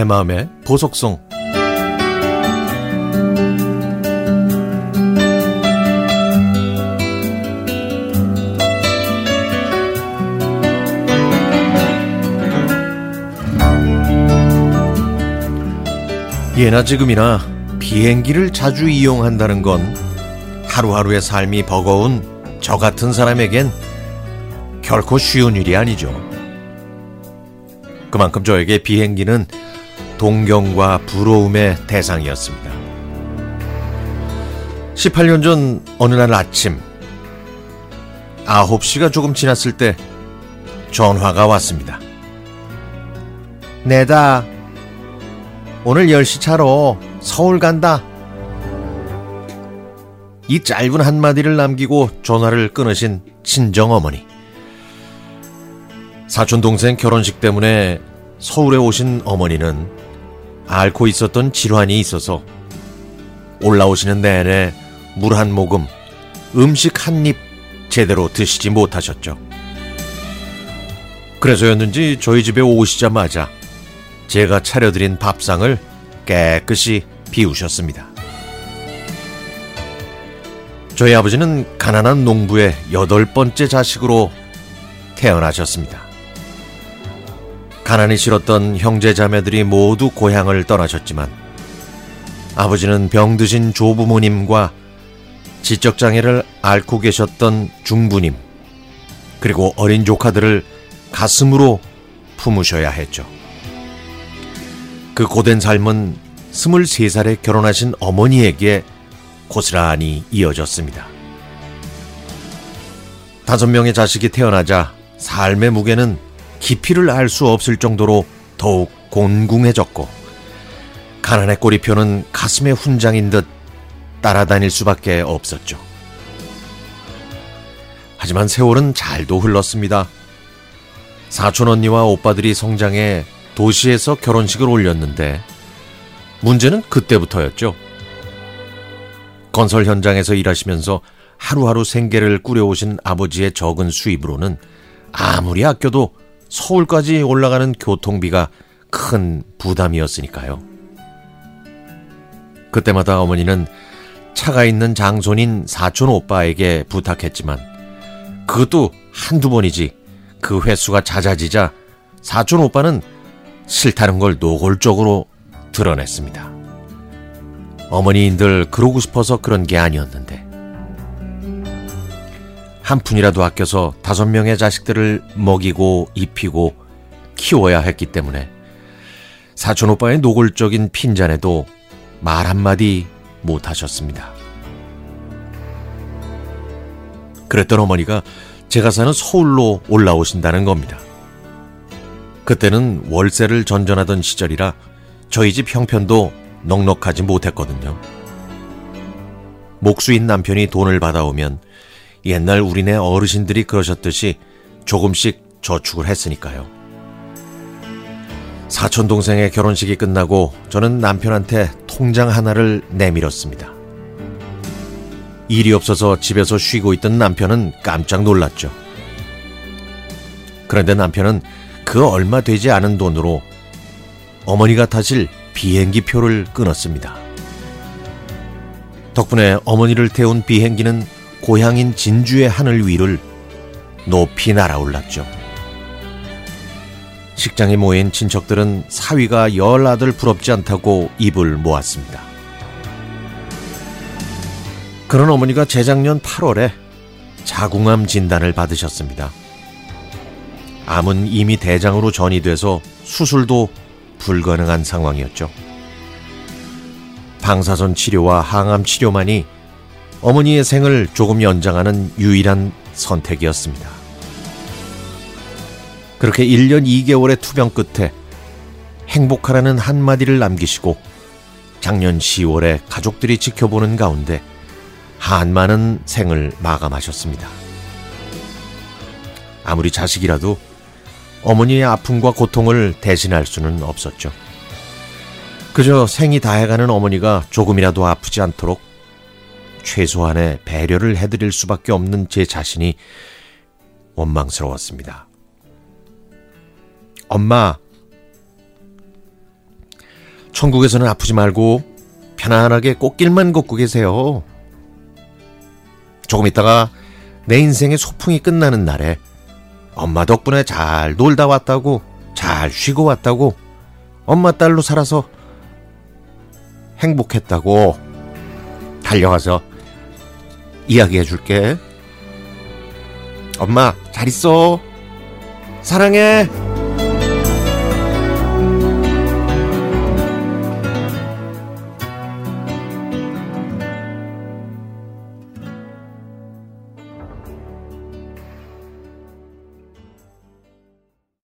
내 마음의 보석송 예나 지금이나 비행기를 자주 이용한다는 건 하루하루의 삶이 버거운 저 같은 사람에겐 결코 쉬운 일이 아니죠. 그만큼 저에게 비행기는 동경과 부러움의 대상이었습니다. 18년 전 어느 날 아침 9시가 조금 지났을 때 전화가 왔습니다. 내다 오늘 10시 차로 서울 간다. 이 짧은 한마디를 남기고 전화를 끊으신 친정 어머니. 사촌 동생 결혼식 때문에 서울에 오신 어머니는 앓고 있었던 질환이 있어서 올라오시는 내내 물 한 모금, 음식 한 입 제대로 드시지 못하셨죠. 그래서였는지 저희 집에 오시자마자 제가 차려드린 밥상을 깨끗이 비우셨습니다. 저희 아버지는 가난한 농부의 여덟 번째 자식으로 태어나셨습니다. 가난이 싫었던 형제 자매들이 모두 고향을 떠나셨지만 아버지는 병드신 조부모님과 지적장애를 앓고 계셨던 중부님 그리고 어린 조카들을 가슴으로 품으셔야 했죠. 그 고된 삶은 23살에 결혼하신 어머니에게 고스란히 이어졌습니다. 다섯 명의 자식이 태어나자 삶의 무게는 깊이를 알 수 없을 정도로 더욱 곤궁해졌고 가난의 꼬리표는 가슴에 훈장인 듯 따라다닐 수밖에 없었죠. 하지만 세월은 잘도 흘렀습니다. 사촌 언니와 오빠들이 성장해 도시에서 결혼식을 올렸는데 문제는 그때부터였죠. 건설 현장에서 일하시면서 하루하루 생계를 꾸려오신 아버지의 적은 수입으로는 아무리 아껴도 서울까지 올라가는 교통비가 큰 부담이었으니까요. 그때마다 어머니는 차가 있는 장손인 사촌 오빠에게 부탁했지만 그것도 한두 번이지 그 횟수가 잦아지자 사촌 오빠는 싫다는 걸 노골적으로 드러냈습니다. 어머니인들 그러고 싶어서 그런 게 아니었는데 한 푼이라도 아껴서 다섯 명의 자식들을 먹이고 입히고 키워야 했기 때문에 사촌 오빠의 노골적인 핀잔에도 말 한마디 못 하셨습니다. 그랬던 어머니가 제가 사는 서울로 올라오신다는 겁니다. 그때는 월세를 전전하던 시절이라 저희 집 형편도 넉넉하지 못했거든요. 목수인 남편이 돈을 받아오면 옛날 우리네 어르신들이 그러셨듯이 조금씩 저축을 했으니까요. 사촌 동생의 결혼식이 끝나고 저는 남편한테 통장 하나를 내밀었습니다. 일이 없어서 집에서 쉬고 있던 남편은 깜짝 놀랐죠. 그런데 남편은 그 얼마 되지 않은 돈으로 어머니가 타실 비행기 표를 끊었습니다. 덕분에 어머니를 태운 비행기는 고향인 진주의 하늘 위를 높이 날아올랐죠. 식장에 모인 친척들은 사위가 열 아들 부럽지 않다고 입을 모았습니다. 그런 어머니가 재작년 8월에 자궁암 진단을 받으셨습니다. 암은 이미 대장으로 전이돼서 수술도 불가능한 상황이었죠. 방사선 치료와 항암 치료만이 어머니의 생을 조금 연장하는 유일한 선택이었습니다. 그렇게 1년 2개월의 투병 끝에 행복하라는 한마디를 남기시고 작년 10월에 가족들이 지켜보는 가운데 한많은 생을 마감하셨습니다. 아무리 자식이라도 어머니의 아픔과 고통을 대신할 수는 없었죠. 그저 생이 다해가는 어머니가 조금이라도 아프지 않도록 최소한의 배려를 해드릴 수밖에 없는 제 자신이 원망스러웠습니다. 엄마, 천국에서는 아프지 말고 편안하게 꽃길만 걷고 계세요. 조금 있다가 내 인생의 소풍이 끝나는 날에 엄마 덕분에 잘 놀다 왔다고, 잘 쉬고 왔다고, 엄마 딸로 살아서 행복했다고 달려가서 이야기해 줄게. 엄마, 잘 있어. 사랑해.